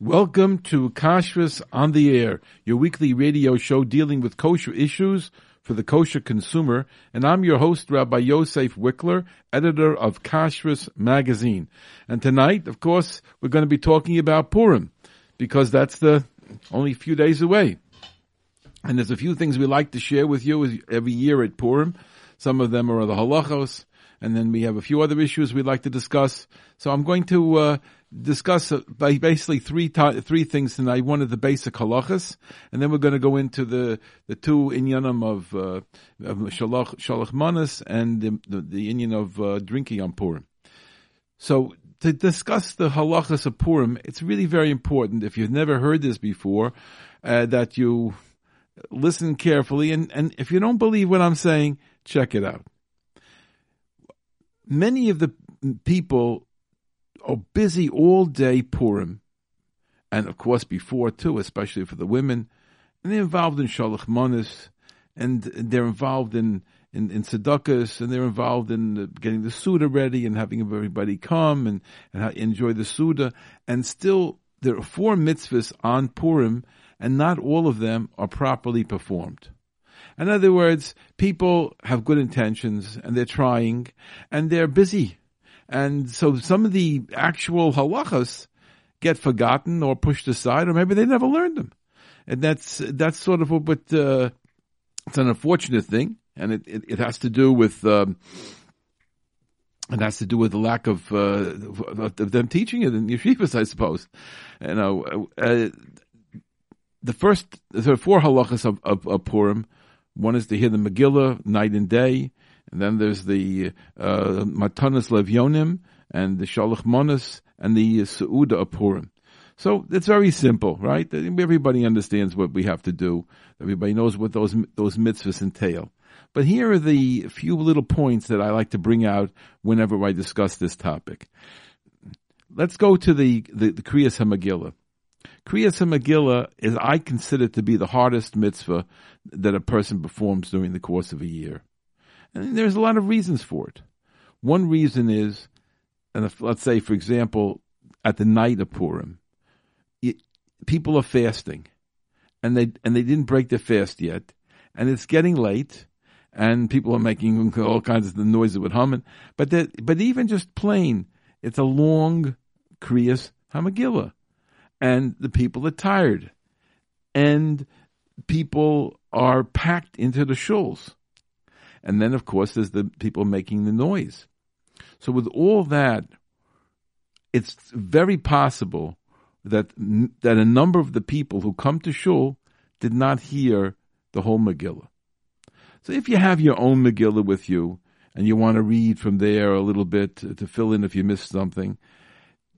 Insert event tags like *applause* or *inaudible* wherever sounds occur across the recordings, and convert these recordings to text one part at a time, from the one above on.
Welcome to Kashrus on the Air, your weekly radio show dealing with kosher issues for the kosher consumer. And I'm your host, Rabbi Yosef Wikler, editor of Kashrus magazine. And tonight, of course, we're going to be talking about Purim because that's the only few days away. And there's a few things we like to share with you every year at Purim. Some of them are the halachos, and then we have a few other issues we'd like to discuss. So I'm going to uh, discuss uh, basically three three things tonight. One of the basic halachas, and then we're going to go into the the two inyanim of, uh, of shalach shalach manas and the, the, the inyan of uh, drinking on Purim. So to discuss the halachas of Purim, it's really very important. If you've never heard this before, uh, that you listen carefully, and and if you don't believe what I'm saying, check it out. Many of the people are busy all day Purim, and of course before too, especially for the women, and they're involved in shalach manis, and they're involved in in, in and they're involved in getting the Suda ready and having everybody come and, and enjoy the Suda. And still, there are four mitzvahs on Purim, and not all of them are properly performed. In other words, people have good intentions and they're trying and they're busy and so some of the actual halachas get forgotten or pushed aside, or maybe they never learned them. And that's, that's sort of what, uh, it's an unfortunate thing. And it, it, it has to do with, um, it has to do with the lack of, uh, of them teaching it in yeshivas, I suppose. You know, uh, the first, there are four halachas of, of, of Purim. One is to hear the Megillah night and day. And then there's the uh, Matanas Levyonim and the Shalach Monas and the Seuda Apurim. So it's very simple, right? Everybody understands what we have to do. Everybody knows what those those mitzvahs entail. But here are the few little points that I like to bring out whenever I discuss this topic. Let's go to the the, the Kriyas Hamagillah. Kriyas Hamagillah is I consider to be the hardest mitzvah that a person performs during the course of a year. And there's a lot of reasons for it. One reason is, and if, let's say, for example, at the night of Purim, it, people are fasting, and they and they didn't break their fast yet, and it's getting late, and people are making all kinds of the noises with humming. But that, but even just plain, it's a long Kriyas Hamagillah, and the people are tired, and people are packed into the shuls. And then, of course, there's the people making the noise. So with all that, it's very possible that that a number of the people who come to shul did not hear the whole Megillah. So if you have your own Megillah with you and you want to read from there a little bit to, fill in if you missed something,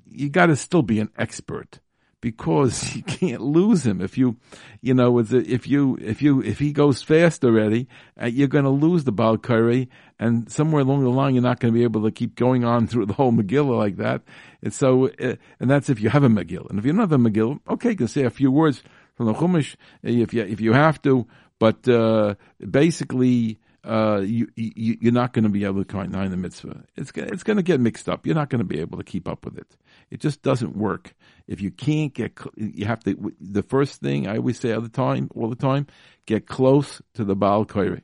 you got to still be an expert because *laughs* you can't lose him. If you, you know, if you if you if he goes fast already, uh, you're going to lose the Baal Kari, and somewhere along the line you're not going to be able to keep going on *laughs* through the whole Megillah like that. And so, uh, and that's if you have a Megillah, and if you don't have a Megillah, okay, you can say a few words from the Chumash if you if you have to, but uh, basically uh, you, you you're not going to be able to count nine the mitzvah. It's it's going to get mixed up. You're not going to be able to keep up with it. It just doesn't work. If you can't get, you have to. The first thing I always say all the time, all the time, get close to the Baal Kairi.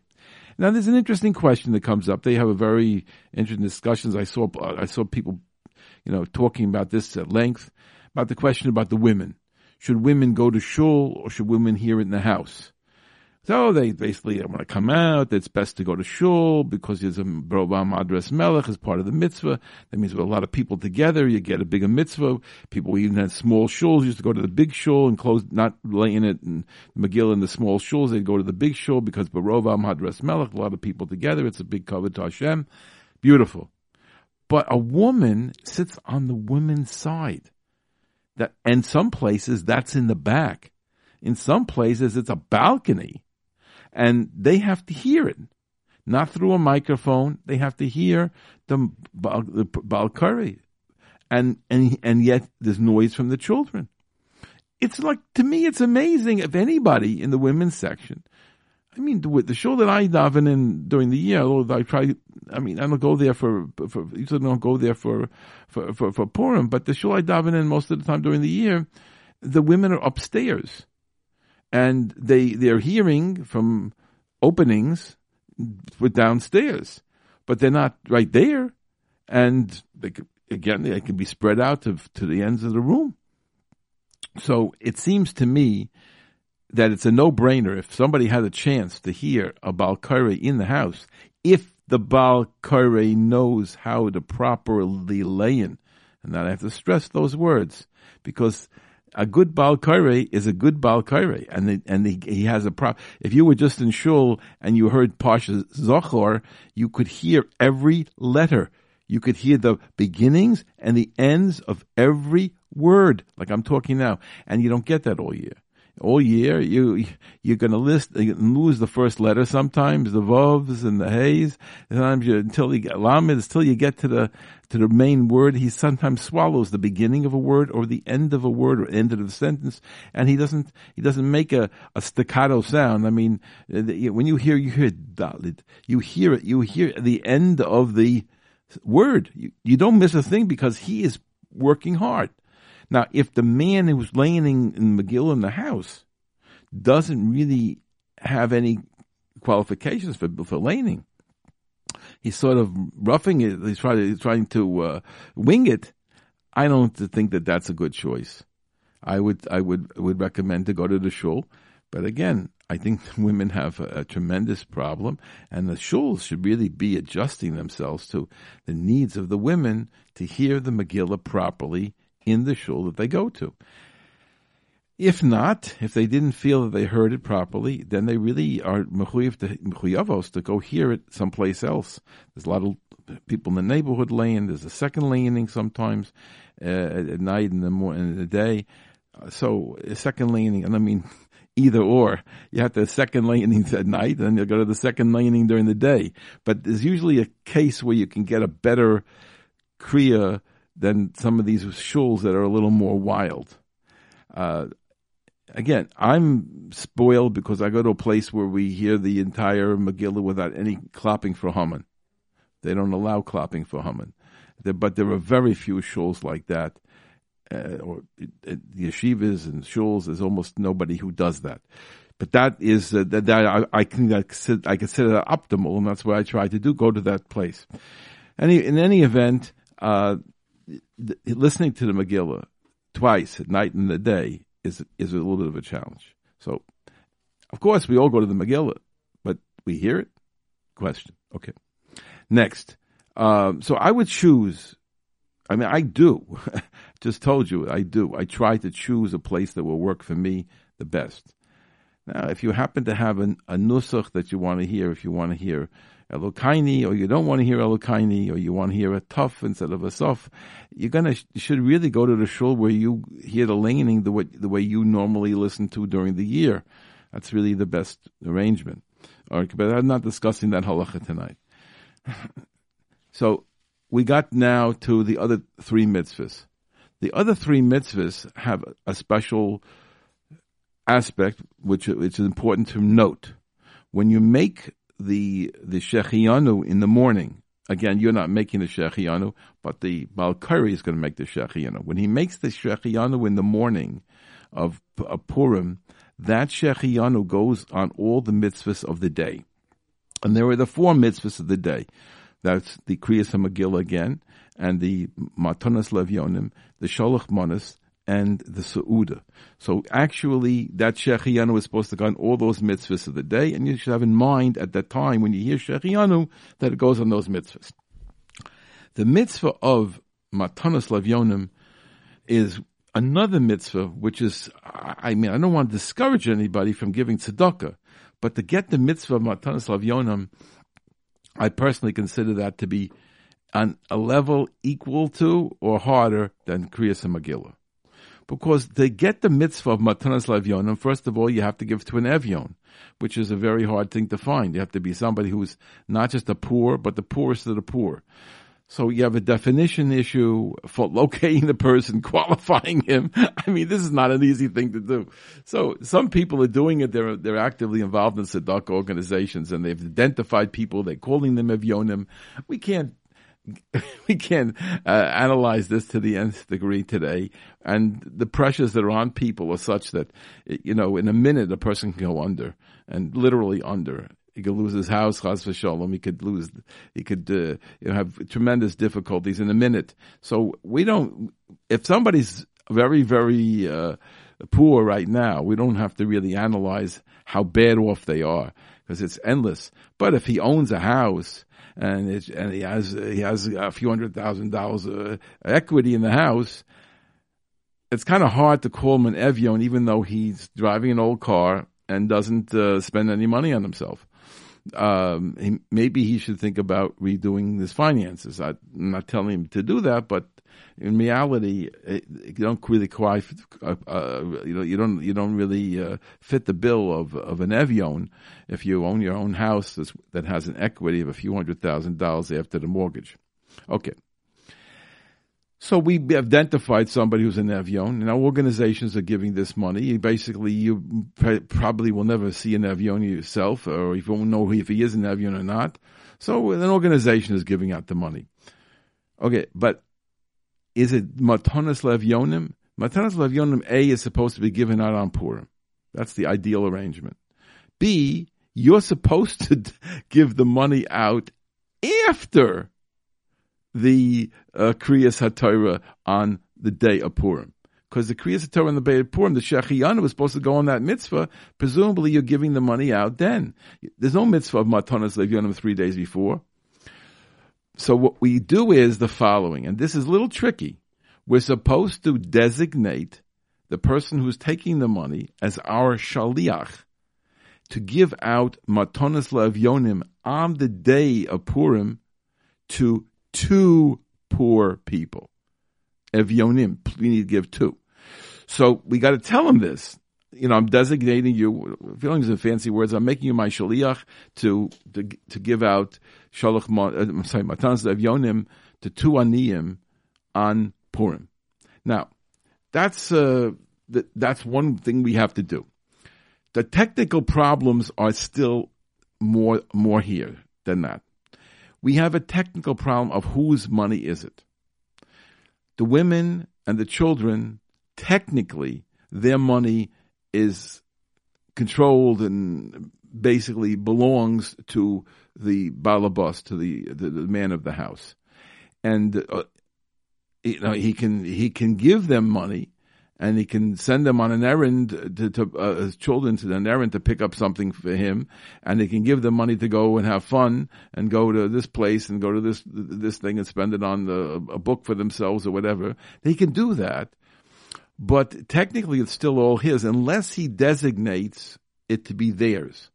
Now, there's an interesting question that comes up. They have a very interesting discussions. I saw I saw people, you know, talking about this at length about the question about the women. Should women go to shul or should women hear it in the house? So they basically want to come out. It's best to go to shul because there's a Rovam Adres Melech as part of the mitzvah. That means with a lot of people together, you get a bigger mitzvah. People even had small shuls used to go to the big shul and close, not laying it in Megillah in the small shuls. They'd go to the big shul because Barovam Hadras Melech, a lot of people together. It's a big cover to Hashem. Beautiful. But a woman sits on the women's side. That, and some places that's in the back. In some places it's a balcony and they have to hear it, not through a microphone. They have to hear the Balkari, and and and yet there's noise from the children. It's like to me, it's amazing if anybody in the women's section. I mean, the, the show that I daven in during the year, I try. I mean, I don't go there for for usually don't go there for for for, for Purim, but the show I daven in most of the time during the year, the women are upstairs, and they they're hearing from openings with downstairs, but they're not right there, and they could, again they can be spread out to to the ends of the room. So it seems to me that it's a no-brainer if somebody had a chance to hear a Balkari in the house, if the Balkari knows how to properly lay in. And I have to stress those words because a good Balkari is a good Balkari, and the, and the, he has a prop. If you were just in shul and you heard Pasha Zochor, you could hear every letter. You could hear the beginnings and the ends of every word, like I'm talking now, and you don't get that all year all year. You you're going to list lose the first letter sometimes, the vovs and the hays. Sometimes you, until you get lamed, until you get to the to the main word. He sometimes swallows the beginning of a word or the end of a word or end of the sentence, and he doesn't he doesn't make a, a staccato sound. I mean, uh, when you hear you hear dalit, you hear it. You hear the end of the word. You, you don't miss a thing because he is working hard. Now, if the man who's laying in Megillah in the house doesn't really have any qualifications for for laning, he's sort of roughing it. He's trying he's trying to uh, wing it. I don't think that that's a good choice. I would I would would recommend to go to the shul, but again, I think *laughs* women have a, a, tremendous problem, and the shuls should really be adjusting themselves to the needs of the women to hear the Megillah properly in the shul that they go to. If not, if they didn't feel that they heard it properly, then they really are mechuyavos to go hear it someplace else. There's a lot of people in the neighborhood laying. There's a second laning sometimes uh, at night and the morning, in the day. So a second laning, and I mean *laughs* either or. You have the second laning at night, and you go to the second laning during the day. But there's usually a case where you can get a better kriya than some of these shuls that are a little more wild. Uh, again, I'm spoiled because I go to a place where we hear the entire Megillah without any clapping for Haman. They don't allow clapping for Haman. But there are very few shuls like that. Uh, or uh, yeshivas and shuls, there's almost nobody who does that. But that is uh, that, that I, I, can I consider, I consider that optimal, and that's what I try to do. Go to that place. Any in any event, uh, listening to the Megillah twice at night and the day is is a little bit of a challenge. So, of course, we all go to the Megillah, but we hear it. Question. Okay. Next. Um, so I would choose. I mean, I do. *laughs* Just told you, I do. I try to choose a place that will work for me the best. Now, if you happen to have an, a nusach that you want to hear, if you want to hear Elokaini, or you don't want to hear Elokaini, or you want to hear a tough instead of a soft, you're gonna you should really go to the shul where you hear the laning the way the way you normally listen to during the year. That's really the best arrangement. But I'm not discussing that halacha tonight. *laughs* so we got now to the other three mitzvahs. The other three mitzvahs have a special aspect which is important to note. When you make the the shechianu in the morning. Again, you're not making the shechianu, but the Balkari is going to make the shechianu. When he makes the shechianu in the morning of, Purim, that shechianu goes on all the mitzvahs of the day. And there are the four mitzvahs of the day. That's the Kriyas HaMegillah again, and the Matanas Levyonim, the Sholach Manas, and the Sa'uda. So actually, that Shechianu is supposed to go on all those mitzvahs of the day, and you should have in mind at that time when you hear Shechianu that it goes on those mitzvahs. The mitzvah of Matanas Lavyonim is another mitzvah, which is, I mean, I don't want to discourage anybody from giving tzedakah, but to get the mitzvah of Matanas Lavyonim, I personally consider that to be on a level equal to or harder than Kriyas and Megillah. Because to get the mitzvah of Matanas Levyonim, first of all, you have to give to an Evyon, which is a very hard thing to find. You have to be somebody who's not just the poor, but the poorest of the poor. So you have a definition issue for *laughs* locating the person, qualifying him. *laughs* I mean, this is not an easy thing to do. So some people are doing it. They're, they're actively involved in tzedakah organizations and they've identified people. They're calling them evyonim. We can't *laughs* we can't uh, analyze this to the nth degree today, and the pressures that are on people are such that you know in a minute a person can go under, and literally under. He could lose his house, chas v'shalom. He could lose. He could uh, you know, have tremendous difficulties in a minute. So we don't. If somebody's very, very uh, poor right now, we don't have to really analyze how bad off they are because it's endless. But if he owns a house and and he has he has a few hundred thousand dollars of equity in the house, it's kind of hard to call him an evion, even though he's driving an old car and doesn't uh, spend any money on himself. Um, he, maybe he should think about redoing his finances. I, am not telling him to do that, but in reality, it, you don't really quite, uh, uh, you know, you don't you don't really uh, fit the bill of of an Evion if you own your own house that has an equity of a few hundred thousand dollars after the mortgage. Okay. So we identified somebody who's an Evion. Now organizations are giving this money. Basically, you probably will never see an Evion yourself, or you won't know if he is an Evion or not. So an organization is giving out the money. Okay, but is it Matanas Levyonim? Matanas Levyonim A is supposed to be given out on Purim. That's the ideal arrangement. B, you're supposed to give the money out after the uh, Kriyas HaTorah on the day of Purim. Because the Kriyas HaTorah on the day of Purim, the Shechiyana was supposed to go on that mitzvah. Presumably you're giving the money out then. There's no mitzvah of Matanas Levyonim three days before. So what we do is the following, and this is a little tricky. We're supposed to designate the person who's taking the money as our shaliach to give out matonis levyonim on the day of Purim to two poor people. Evyonim, we need to give two. So we got to tell them this you know, I'm designating you. Feelings are fancy words. I'm making you my shaliach to to, to give out shalach. Uh, I'm sorry, matanas yonim to two aniyim on Purim. Now, that's uh, th- that's one thing we have to do. The technical problems are still more more here than that. We have a technical problem of whose money is it. The women and the children, technically, their money is controlled and basically belongs to the balabas, to the, the, the man of the house, and uh, you know he can he can give them money, and he can send them on an errand to, to uh, his children to an errand to pick up something for him, and he can give them money to go and have fun and go to this place and go to this this thing and spend it on the, a book for themselves or whatever. They can do that, but technically it's still all his unless he designates it to be theirs.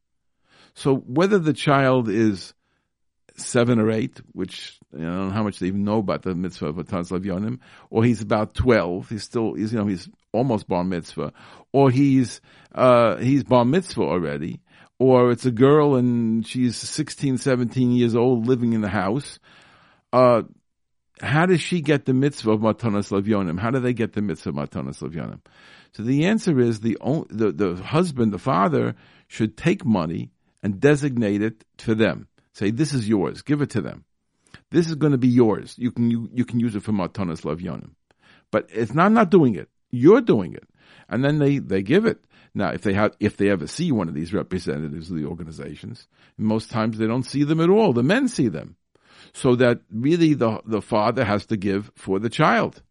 So whether the child is seven or eight, which I don't know how much they even know about the mitzvah of Matanas Yonim, or he's about twelve, he's still he's you know he's almost bar mitzvah, or he's uh, he's bar mitzvah already, or it's a girl and she's 16, 17 years old living in the house. Uh, how does she get the mitzvah of matanas levyonim? How do they get the mitzvah of matanas levyonim? So the answer is the, the the husband, the father, should take money and designate it for them. Say, this is yours. Give it to them. This is going to be yours. You can you, you can use it for matanas levyonim. But it's not not doing it. You're doing it, and then they they give it. Now, if they have, if they ever see one of these representatives of the organizations, most times they don't see them at all. The men see them so that really the, the father has to give for the child.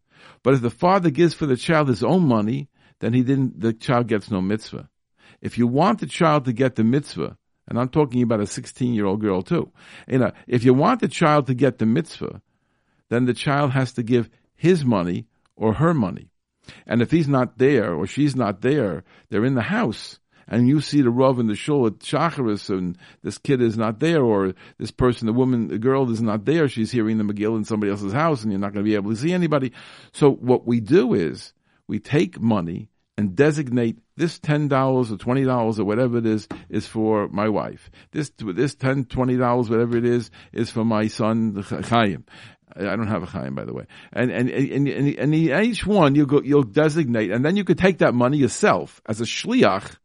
But if the father gives for the child his own money, then he didn't, the child gets no mitzvah. If you want the child to get the mitzvah, and I'm talking about a 16 year old girl too, you know, if you want the child to get the mitzvah, then the child has to give his money or her money. And if he's not there or she's not there, they're in the house and you see the Rav in the shul at Shacharis, and this kid is not there, or this person, the woman, the girl is not there, she's hearing the Megillah in somebody else's house, and you're not going to be able to see anybody. So what we do is we take money and designate this ten dollars or twenty dollars or whatever it is is for my wife. This this ten twenty dollars whatever it is is for my son Chaim. I don't have a Chaim, by the way. And and and and, and each one you go you'll designate, and then you could take that money yourself as a shliach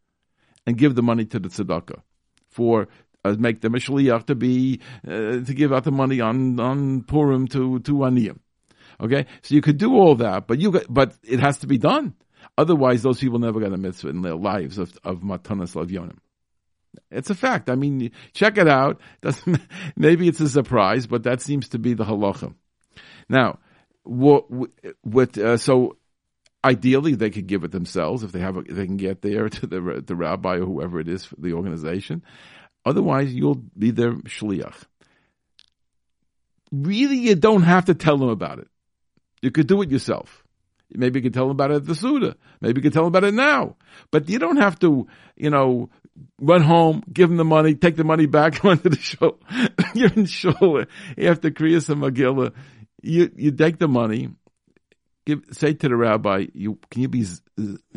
and give the money to the tzedakah for uh, make them a shliach to be uh, to give out the money on on Purim to to aniyim. Okay, so you could do all that, but you got, but it has to be done. Otherwise, those people never got a mitzvah in their lives of of matanas lavyonim. It's a fact. I mean, check it out. *laughs* Doesn't, maybe it's a surprise, but that seems to be the halacha. Now, what, what uh, so ideally they could give it themselves if they have a, they can get there *laughs* to the the rabbi or whoever it is for the organization. Otherwise, you'll be their shliach. Really, you don't have to tell them about it. You could do it yourself. Maybe you could tell them about it at the Suda. Maybe you could tell them about it now. But you don't have to, you know, run home, give them the money, take the money back, *laughs* go into the show. *laughs* You're in shul. To create some Megillah. You, you take the money, give, say to the rabbi, you, can you be,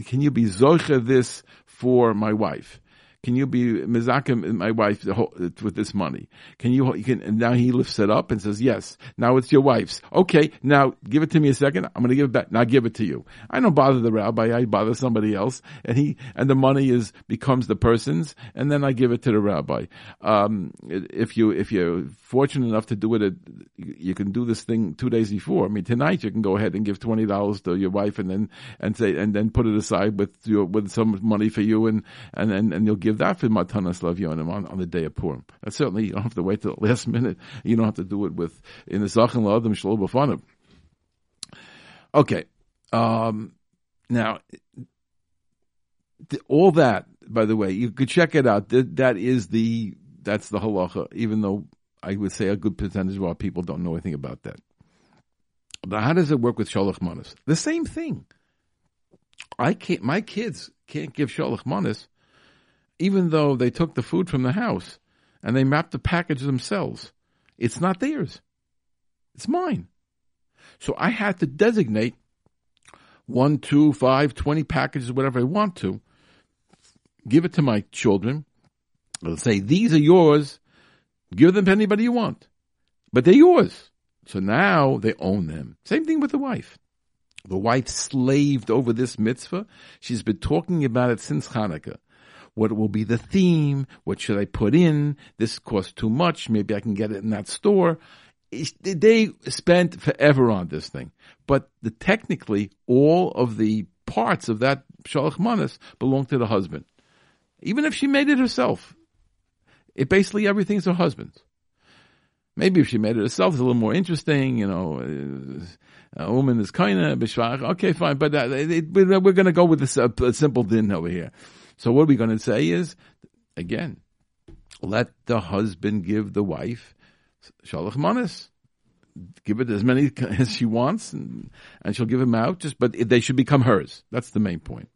can you be zoche this for my wife? Can you be mizakim my wife with this money? Can you, you can, now he lifts it up and says, yes, now it's your wife's. Okay, now give it to me a second. I'm going to give it back. Now give it to you. I don't bother the rabbi. I bother somebody else and he, and the money is, becomes the person's and then I give it to the rabbi. Um, if you, if you're fortunate enough to do it, you can do this thing two days before. I mean, tonight you can go ahead and give $20 to your wife and then, and say, and then put it aside with your, with some money for you and, and, and, and you'll give give that for Matanas Lavyonim on, on the day of Purim. Certainly, you don't have to wait till the last *laughs* minute. You don't have to do it with, in the Zachin La'adim Shalom Bafanim. Okay. Um, now, all that, by the way, you could check it out. That, is the, that's the halacha, even though I would say a good percentage of our people don't know anything about that. Now, how does it work with Sholach Manas? The same thing. I can't, my kids can't give Sholach Manas even though they took the food from the house and they mapped the package themselves. It's not theirs. It's mine. So I had to designate one, two, five, twenty packages, whatever I want to, give it to my children. I'll say, these are yours. Give them to anybody you want. But they're yours. So now they own them. Same thing with the wife. The wife slaved over this mitzvah. She's been talking about it since Hanukkah what will be the theme, what should I put in, this costs too much, maybe I can get it in that store. They spent forever on this thing. But the, technically, all of the parts of that Shalach Manas belong to the husband. Even if she made it herself. It basically everything's her husband's. Maybe if she made it herself, it's a little more interesting, you know. A woman is kind of bishvach. Okay, fine, but uh, it, we're going to go with this uh, simple din over here. So what we're we going to say is, again, let the husband give the wife shalach manas. Give it as many *laughs* as she wants, and, and she'll give them out. Just, but they should become hers. That's the main point.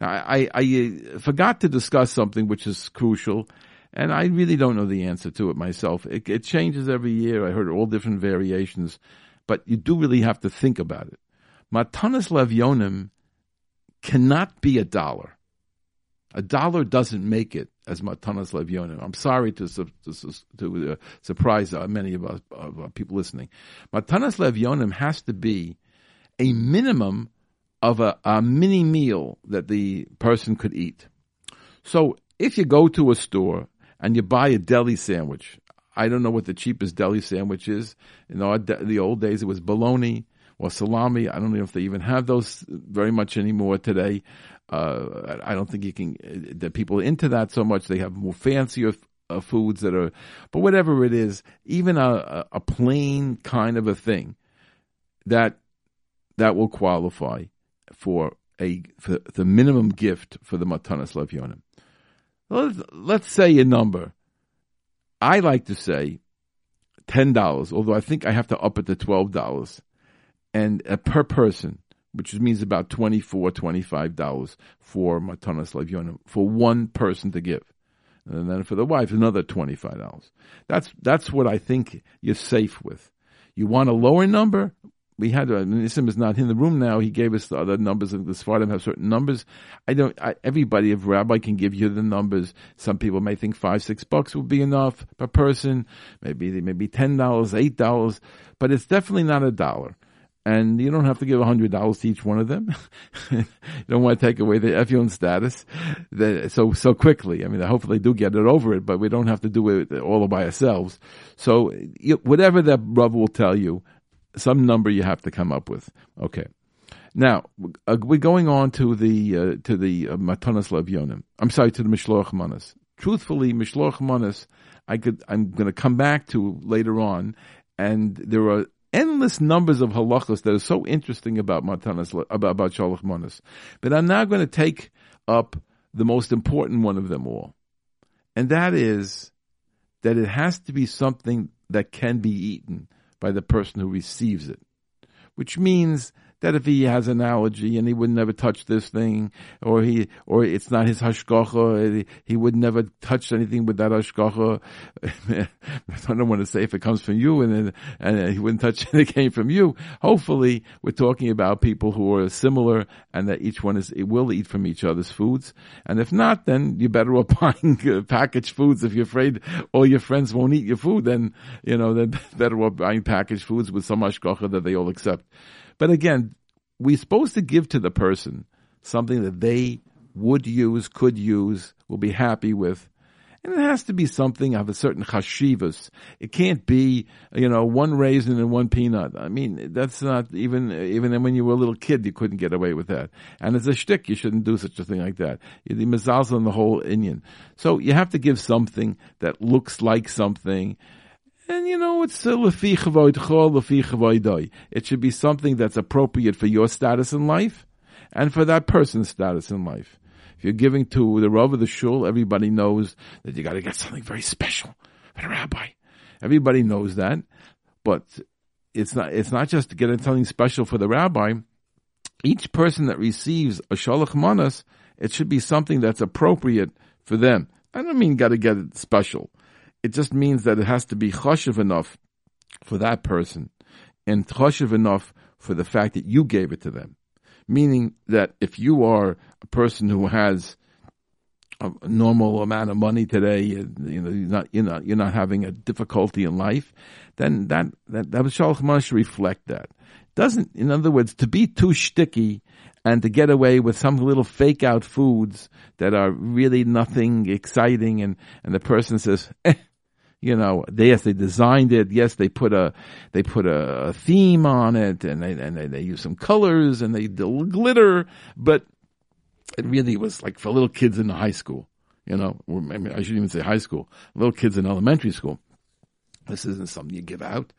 Now, I, I, I uh, forgot to discuss something which is crucial, and I really don't know the answer to it myself. It, it changes every year. I heard all different variations, but you do really have to think about it. Matanas levyonim cannot be a dollar. A dollar doesn't make it as matanas levyonim. I'm sorry to to, to uh, surprise uh, many of us uh, people listening. Matanas levyonim has to be a minimum of a, a mini meal that the person could eat. So if you go to a store and you buy a deli sandwich, I don't know what the cheapest deli sandwich is. You know, the old days it was bologna or salami. I don't know if they even have those very much anymore today. Uh, I don't think you can, that people into that so much. They have more fancier uh, foods that are, but whatever it is, even a, a plain kind of a thing that, that will qualify for a, for the minimum gift for the Matanas Levyonim. Let's, let's say a number. I like to say $10, although I think I have to up it to $12 and uh, per person which means about $24, $25 for Matanas Levyonim, for one person to give. And then for the wife, another $25. That's, that's what I think you're safe with. You want a lower number? We had, uh, Nissim is not in the room now. He gave us the other numbers. The Sfardim have certain numbers. I don't, I, everybody, if rabbi can give you the numbers, some people may think five, six bucks would be enough per person. Maybe, maybe $10, $8, but it's definitely not a dollar. And you don't have to give hundred dollars to each one of them. *laughs* you don't want to take away the Evyon status so so quickly. I mean, hopefully they do get it over it, but we don't have to do it all by ourselves. So whatever that brother will tell you, some number you have to come up with. Okay. Now uh, we're going on to the uh, to the uh, Matanas Levyonim. I'm sorry to the Mishloach Manas. Truthfully, Mishloach Manas, I could I'm going to come back to later on, and there are endless numbers of halachas that are so interesting about Matanas about about Shalach Manas. But I'm now going to take up the most important one of them all, and that is that it has to be something that can be eaten by the person who receives it, which means that if he has an allergy and he would never touch this thing, or he, or it's not his hashgacha, he would never touch anything with that hashgacha. *laughs* I don't want to say if it comes from you and and he wouldn't touch *laughs* it, it came from you. Hopefully, we're talking about people who are similar and that each one is will eat from each other's foods. And if not, then you're better off *laughs* buying uh, packaged foods. If you're afraid all your friends won't eat your food, then you know then better off buying packaged foods with some hashgacha that they all accept. But again, we're supposed to give to the person something that they would use, could use, will be happy with. And it has to be something of a certain chashivas. It can't be, you know, one raisin and one peanut. I mean, that's not even, even when you were a little kid, you couldn't get away with that. And as a shtick, you shouldn't do such a thing like that. You're the mezalzel in the whole inyan. So you have to give something that looks like something and you know, it's lefi lefi It should be something that's appropriate for your status in life and for that person's status in life. If you're giving to the Rav of the shul, everybody knows that you got to get something very special for the rabbi. Everybody knows that, but it's not. It's not just getting something special for the rabbi. Each person that receives a shalach manas, it should be something that's appropriate for them. I don't mean got to get it special it just means that it has to be choshev enough for that person and choshev enough for the fact that you gave it to them. Meaning that if you are a person who has a normal amount of money today, you know, you're not, you're not, you're not having a difficulty in life, then that, that, that Shalach should reflect that. Doesn't, in other words, to be too sticky and to get away with some little fake out foods that are really nothing exciting and, and the person says, eh, you know, they, yes, they designed it. Yes, they put a they put a theme on it, and they and they, they use some colors and they glitter, but it really was like for little kids in the high school. You know, or maybe I shouldn't even say high school. Little kids in elementary school. This isn't something you give out.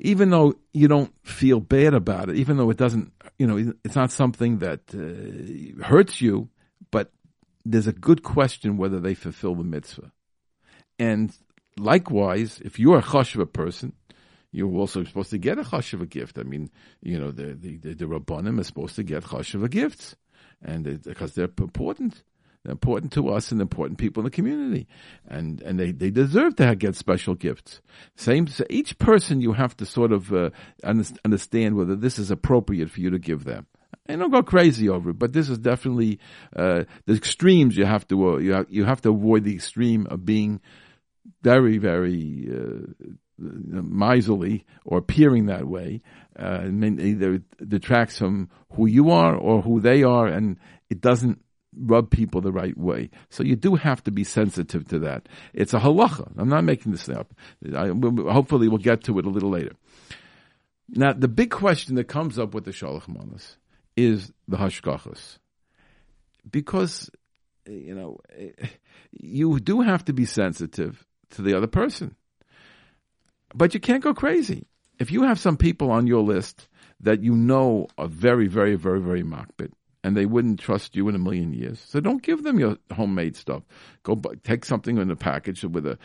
Even though you don't feel bad about it, even though it doesn't, you know, it's not something that uh, hurts you, but there's a good question whether they fulfill the mitzvah. And likewise, if you're a chashuva person, you're also supposed to get a chashuva gift. I mean, you know, the the the, the rabbanim are supposed to get chashuva gifts, and because they're important. They're important to us and important people in the community, and and they, they deserve to get special gifts. Same, so each person you have to sort of uh, understand whether this is appropriate for you to give them. And don't go crazy over it, but this is definitely uh, the extremes. You have to uh, you have, you have to avoid the extreme of being very, very uh, miserly or appearing that way, uh, either detracts from who you are or who they are, and it doesn't rub people the right way. So you do have to be sensitive to that. It's a halacha. I'm not making this up. I, hopefully, we'll get to it a little later. Now, the big question that comes up with the shalach manas is the hashgachas, because you know you do have to be sensitive to the other person. But you can't go crazy. If you have some people on your list that you know are very, very, very, very makbid, and they wouldn't trust you in a million years, so don't give them your homemade stuff. Go buy, take something in a package with a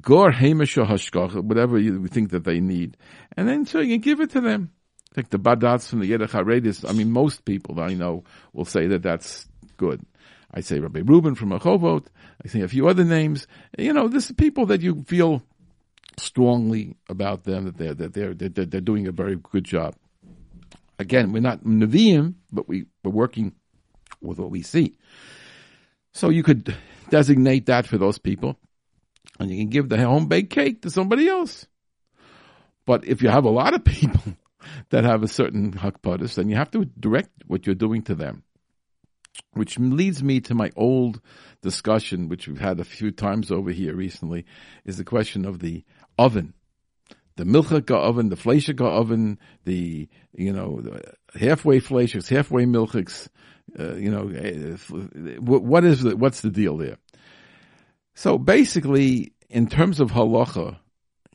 gor hamish or hashkach, whatever you think that they need, and then so you can give it to them. Like the badats from the Yedach I mean, most people that I know will say that that's good. I say Rabbi Rubin from Rehovot. I say a few other names. You know, this is people that you feel strongly about them that they're that they're they're, they're doing a very good job. Again, we're not Nevi'im, but we, we're working with what we see. So you could designate that for those people, and you can give the home baked cake to somebody else. But if you have a lot of *laughs* people that have a certain hakpadis, then you have to direct what you're doing to them. Which leads me to my old discussion, which we've had a few times over here recently, is the question of the oven. The milchika oven, the fleishika oven, the, you know, the halfway fleishiks, halfway milchiks, uh, you know, eh, what is the, what's the deal there? So basically, in terms of halacha,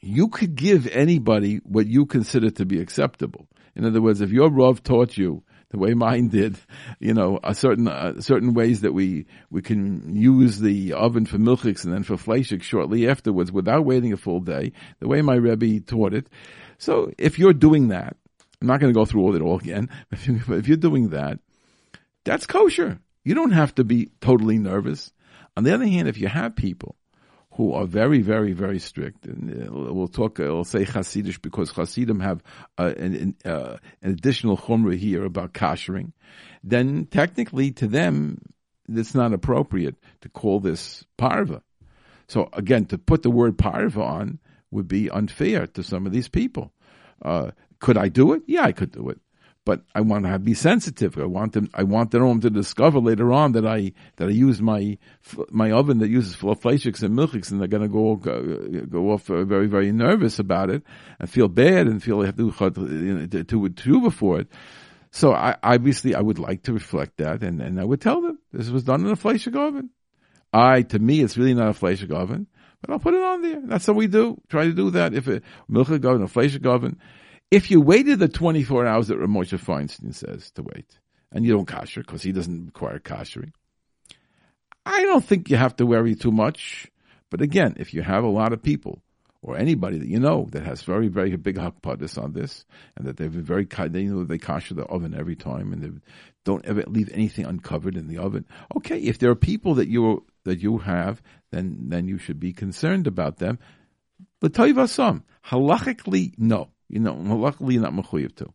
you could give anybody what you consider to be acceptable. In other words, if your Rav taught you the way mine did, you know, certain uh, certain ways that we we can use the oven for milchiks and then for fleishik shortly afterwards without waiting a full day, the way my Rebbe taught it. So if you're doing that, I'm not going to go through all it all again, *laughs* but if you're doing that, that's kosher. You don't have to be totally nervous. On the other hand, if you have people who are very, very, very strict. And uh, we'll talk, uh, we'll say Hasidish because Hasidim have uh, an, uh, an, additional chumrah here about kashering. Then technically to them, it's not appropriate to call this parva. So again, to put the word parva on would be unfair to some of these people. Uh, could I do it? Yeah, I could do it but I want to be sensitive. I want them. I want them to discover later on that I that I use my my oven that uses fleishiks and milchiks, and they're going to go go, off very very nervous about it and feel bad and feel they have to to to, to before it. So I obviously I would like to reflect that, and, and I would tell them this was done in a fleishik oven. I to me it's really not a fleishik oven, but I'll put it on there. That's what we do. Try to do that. If a milchik oven, a fleishik oven if you waited the 24 hours that Rav Moshe Feinstein says to wait, and you don't kosher because he doesn't require koshering, I don't think you have to worry too much. But again, if you have a lot of people or anybody that you know that has very, very big hakpadis on this, and that they've been very, kind, they know they kosher the oven every time, and they don't ever leave anything uncovered in the oven. Okay, if there are people that you that you have, then then you should be concerned about them. About some halachically, no. You know, luckily you're not mechuyev to.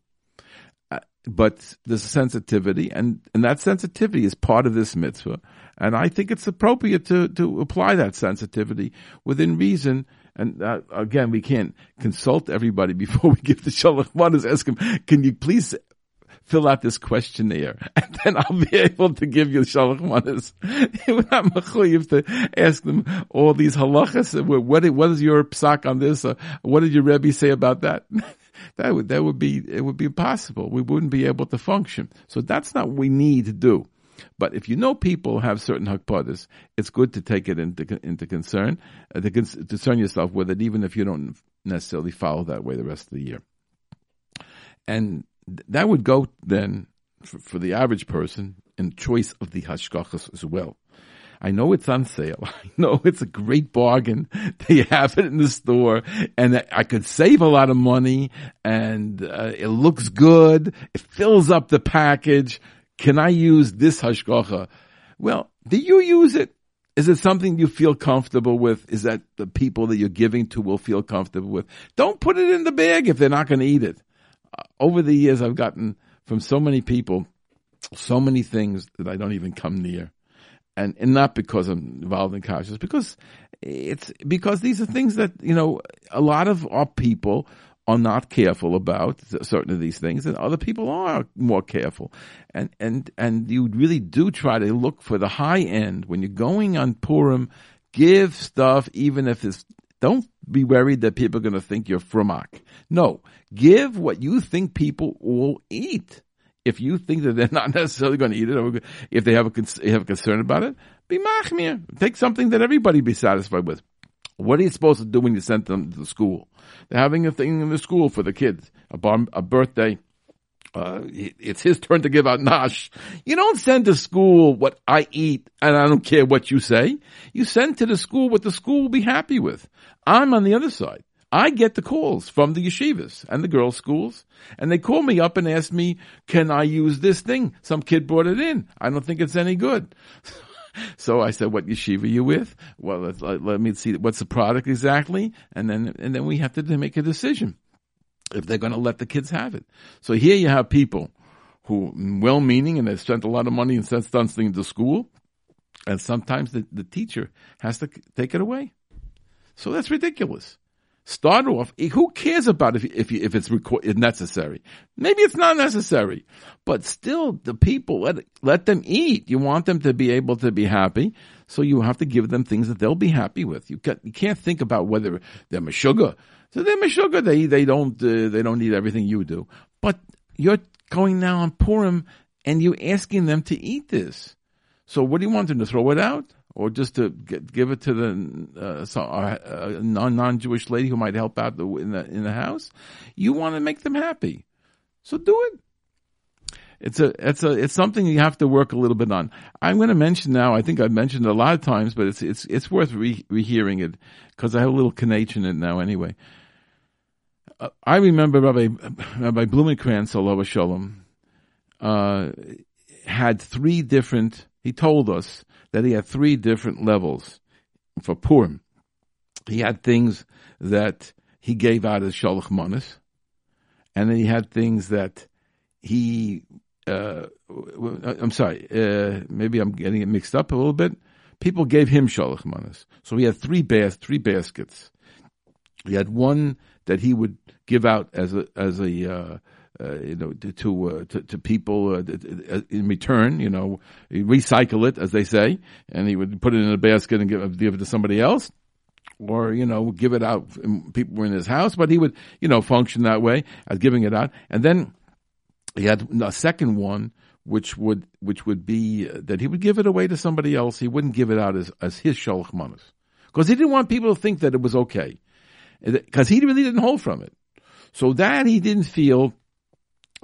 Uh, but there's a sensitivity, and, and that sensitivity is part of this mitzvah. And I think it's appropriate to, to apply that sensitivity within reason. And uh, again, we can't consult everybody *laughs* before we give the shalach manas. Ask them, can you please fill out this questionnaire, *laughs* and then I'll be able to give you shalach manas. *laughs* We're not to ask them all these halachas. What, what is your psak on this? Uh, what did your rebbe say about that? *laughs* that would that would be it would be impossible. We wouldn't be able to function. So that's not what we need to do. But if you know people have certain hakpadas, it's good to take it into into concern, uh, to concern yourself with it, even if you don't necessarily follow that way the rest of the year. And that would go then for, for, the average person in choice of the hashgachas as well. I know it's on sale. *laughs* I know it's a great bargain. *laughs* They have it in the store and I could save a lot of money and uh, it looks good. It fills up the package. Can I use this hashgacha? Well, do you use it? Is it something you feel comfortable with? Is that the people that you're giving to will feel comfortable with? Don't put it in the bag if they're not going to eat it over the years, I've gotten from so many people so many things that I don't even come near. And, and not because I'm involved in kashrus, because it's because these are things that, you know, a lot of our people are not careful about certain of these things, and other people are more careful. And and and you really do try to look for the high end when you're going on Purim. Give stuff, even if it's don't be worried that people are going to think you're frumak. No, give what you think people will eat. If you think that they're *laughs* not necessarily going to eat it, if they have a, have a concern about it, be machmir. Take something that everybody be satisfied with. What are you supposed to do when you send them to the school? They're having a thing in the school for the kids, a, bar, a birthday, uh, it's his turn to give out nash. You don't send to school what I eat and I don't care what you say. You send to the school what the school will be happy with. I'm on the other side. I get the calls from the yeshivas and the girls' schools, and they call me up and ask me, can I use this thing? Some kid brought it in. I don't think it's any good. *laughs* so I said, what yeshiva are you with? Well, let, let me see, what's the product exactly? And then, and then we have to make a decision if they're going to let the kids have it. So here you have people who well-meaning and they've spent a lot of money and sent something to school, and sometimes the, the teacher has to take it away. So that's ridiculous. Start off. Who cares about if if if it's record, necessary? Maybe it's not necessary, but still, the people let let them eat. You want them to be able to be happy, so you have to give them things that they'll be happy with. You can you can't think about whether they're sugar. So they're sugar. They they don't uh, they don't need everything you do. But you're going now on Purim and you're asking them to eat this. So what do you want them to throw it out? Or just to get, give it to the uh, so, uh, non Jewish lady who might help out the, in the in the house. You want to make them happy, so do it. It's a it's a it's something you have to work a little bit on. I'm going to mention now. I think I've mentioned it a lot of times, but it's it's it's worth re- rehearing it because I have a little connection in it now. Anyway, uh, I remember Rabbi Rabbi Blumenkrantz, Allah Shalom, uh, had three different. He told us that he had three different levels for Purim. He had things that he gave out as Shalach Manas, and then he had things that he, uh, I'm sorry, uh, maybe I'm getting it mixed up a little bit. People gave him Shalach Manas. So he had three, bas- three baskets. He had one that he would give out as a, as a, uh, uh, you know, to to, uh, to, to people uh, uh, in return. You know, recycle it as they say, and he would put it in a basket and give, give it to somebody else, or you know, give it out. People were in his house, but he would you know function that way as giving it out, and then he had a second one. Which would which would be that he would give it away to somebody else. He wouldn't give it out as, as his shalach manas because he didn't want people to think that it was okay because he really didn't hold from it. So that he didn't feel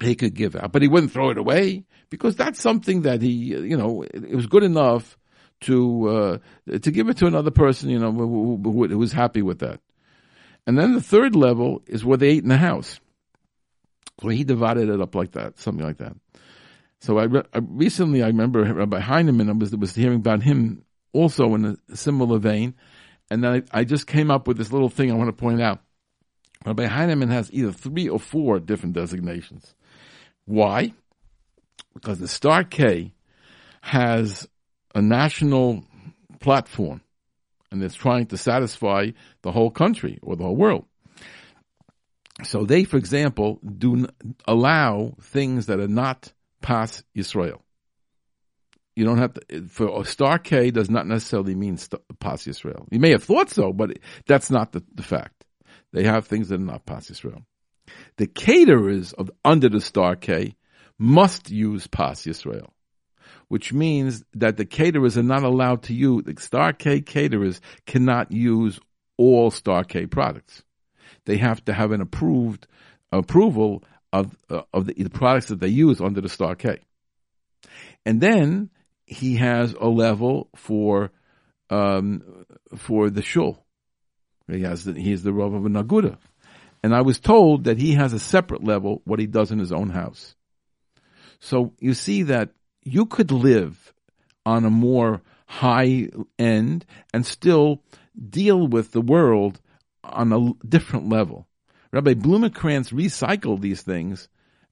he could give out, but he wouldn't throw it away because that's something that he, you know, it, was good enough to uh, to give it to another person, you know, who, who, who was happy with that. And then the third level is where they ate in the house. So he divided it up like that, something like that. So I, re- I recently I remember Rabbi Heinemann I was was hearing about him also in a similar vein, and then I, I just came up with this little thing I want to point out. Rabbi Heinemann has either three or four different designations. Why? Because the Star K has a national platform and it's trying to satisfy the whole country or the whole world. So they, for example, do allow things that are not pas Yisrael. You don't have to, for star K does not necessarily mean pas Yisrael. You may have thought so, but that's not the, the fact. They have things that are not pas Yisrael. The caterers of under the star K must use Pas Yisrael, which means that the caterers are not allowed to use, the star K caterers cannot use all star K products. They have to have an approved approval of, uh, of the, the products that they use under the star K. And then he has a level for um, for the shul. He has the, he is the Rav of an Agudah. And I was told that he has a separate level, what he does in his own house. So you see that you could live on a more high end and still deal with the world on a different level. Rabbi Blumenkrantz recycled these things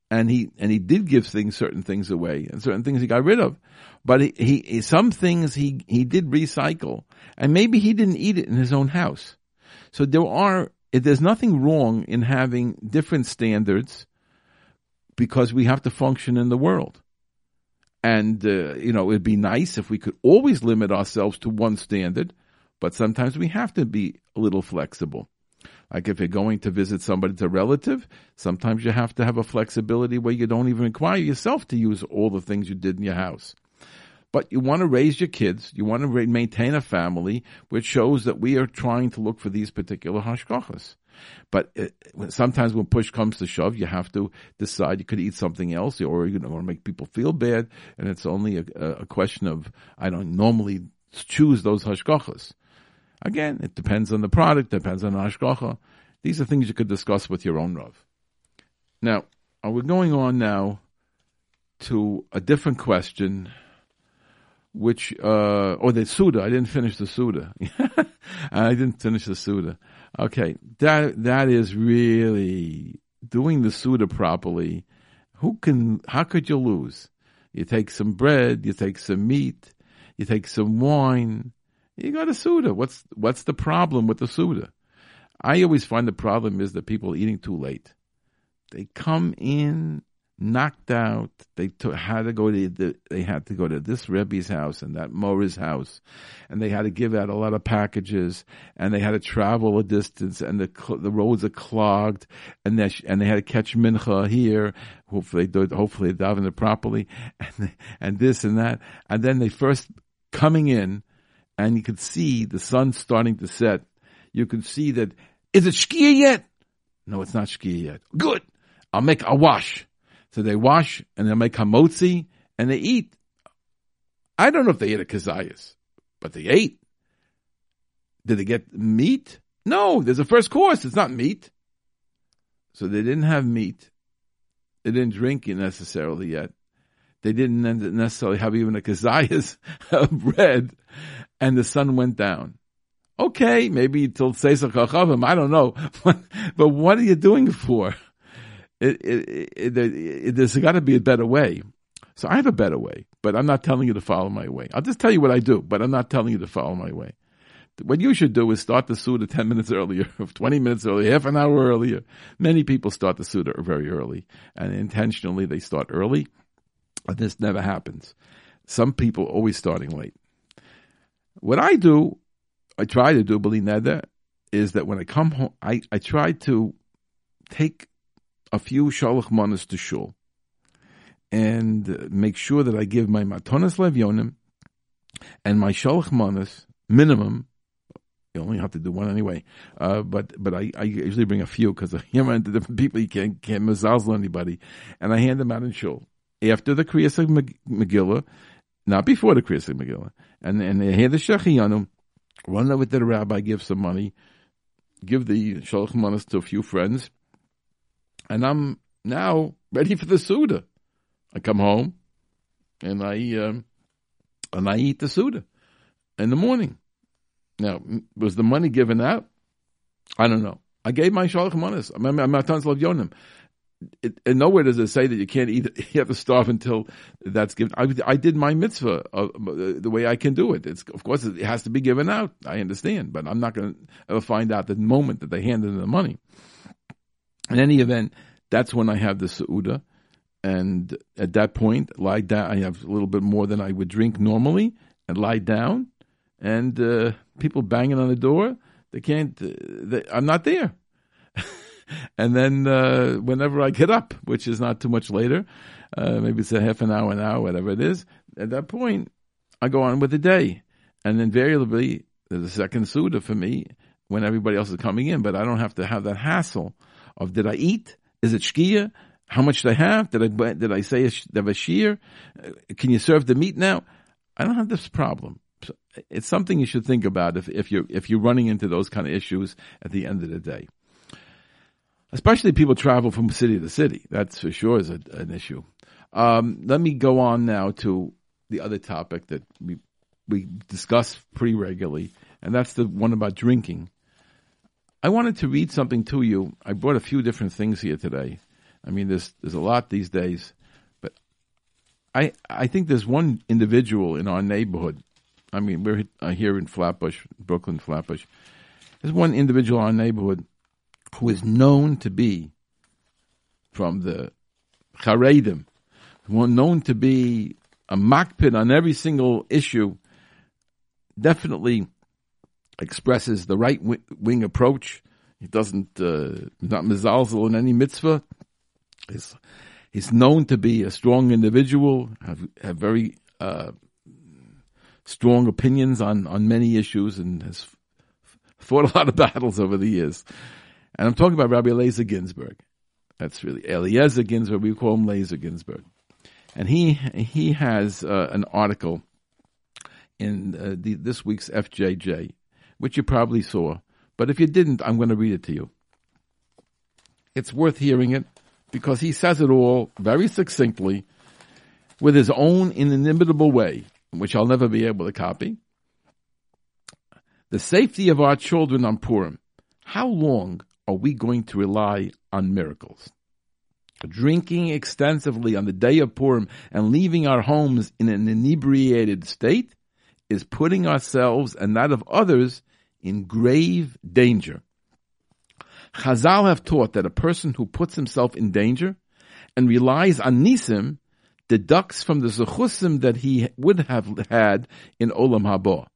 and he and he did give things certain things away and certain things he got rid of but he, he some things he he did recycle and maybe he didn't eat it in his own house so there are there's nothing wrong in having different standards because we have to function in the world. And, uh, you know, it'd be nice if we could always limit ourselves to one standard, but sometimes we have to be a little flexible. Like if you're going to visit somebody that's a relative, sometimes you have to have a flexibility where you don't even require yourself to use all the things you did in your house. But you want to raise your kids. You want to maintain a family, which shows that we are trying to look for these particular hashgachas. But uh, it, sometimes when push comes to shove, you have to decide you could eat something else, or you don't want to make people feel bad, and it's only a, a question of I don't normally choose those hashgachas. Again, it depends on the product, depends on the hashgacha. These are things you could discuss with your own rav. Now, we're going on now to a different question which uh, or the Suda. I didn't finish the Suda. *laughs* I didn't finish the Suda. Okay, that that is really doing the Suda properly. Who can? How could you lose? You take some bread, you take some meat, you take some wine. You got a Suda. What's what's the problem with the Suda? I always find the problem is that people are eating too late. They come in knocked out. They had to go to the, they had to go to this Rebbe's house and that Mora's house, and they had to give out a lot of packages, and they had to travel a distance, and the the roads are clogged, and they and they had to catch mincha here. Hopefully, they hopefully they it properly, *laughs* and and this and that, and then they first coming in, and you could see the sun starting to set. You could see that is it shkia yet? No, it's not shkia yet. Good. I'll make a wash. So they wash and they make hamotzi and they eat. I don't know if they ate a kazayas, but they ate. Did they get meat? No, there's a first course. It's not meat. So they didn't have meat. They didn't drink it necessarily yet. They didn't necessarily have even a kazayas *laughs* of bread, and the sun went down. Okay, maybe till Tzeis Hakochavim, I don't know. *laughs* but what are you doing for? It, it, it, there's got to be a better way. So I have a better way, but I'm not telling you to follow my way. I'll just tell you what I do, but I'm not telling you to follow my way. What you should do is start the Suda 10 minutes *laughs* earlier, 20 minutes earlier, half an hour earlier. Many people start the Suda very early, and intentionally they start early. But this never happens. Some people always starting late. What I do, I try to do, believe is that when I come home, I, I try to take a few shalach manas to shul, and make sure that I give my matonas levyonim and my shalach manas minimum. You only have to do one anyway, uh, but but I, I usually bring a few because I run into different people. You can't can't mizalzel anybody, and I hand them out in shul after the kriyas Megillah, not before the kriyas Megillah, and and they hand the shechiyanim, run over to the rabbi, give some money, give the shalach manas to a few friends and I'm now ready for the Suda. I come home and I um, and I eat the Suda in the morning. Now, was the money given out? I don't know. I gave my shalach manas. I'm not yonim. And nowhere does it say that you can't eat. *laughs* You have to starve until that's given. I, I did my mitzvah uh, the way I can do it. It's of course it has to be given out. I understand, but I'm not going to ever find out the moment that they handed the money. In any event, that's when I have the Sauda. And at that point, lie down. I have a little bit more than I would drink normally and lie down. And uh, people banging on the door, they can't, uh, they, I'm not there. *laughs* and then uh, whenever I get up, which is not too much later, uh, maybe it's a half an hour, an hour, whatever it is, at that point, I go on with the day. And invariably, there's a second Suda for me when everybody else is coming in, but I don't have to have that hassle of did I eat? Is it shkia? How much did I have? Did I did I say a shear? Uh, can you serve the meat now? I don't have this problem. It's something you should think about if, if you're if you're running into those kind of issues at the end of the day. Especially people travel from city to city. That's for sure is a, an issue. Um, let me go on now to the other topic that we we discuss pretty regularly, and that's the one about drinking. I wanted to read something to you. I brought a few different things here today. I mean, there's there's a lot these days, but I I think there's one individual in our neighborhood. I mean, we're uh, here in Flatbush, Brooklyn, Flatbush. There's one individual in our neighborhood who is known to be from the Charedim, known to be a makpid on every single issue. Definitely expresses the right wing approach. He doesn't uh, not mizalzel in any mitzvah. He's, he's known to be a strong individual, have have very uh, strong opinions on on many issues, and has fought a lot of *laughs* battles over the years. And I'm talking about Rabbi Eliezer Ginsburg. That's really Eliezer Ginsburg. We call him Laser Ginsburg, and he he has uh, an article in uh, the, this week's FJJ which you probably saw. But if you didn't, I'm going to read it to you. It's worth hearing it because he says it all very succinctly with his own inimitable way, which I'll never be able to copy. The safety of our children on Purim. How long are we going to rely on miracles? Drinking extensively on the day of Purim and leaving our homes in an inebriated state is putting ourselves and that of others in grave danger. Chazal have taught that a person who puts himself in danger and relies on Nisim deducts from the Zechusim that he would have had in Olam Haba.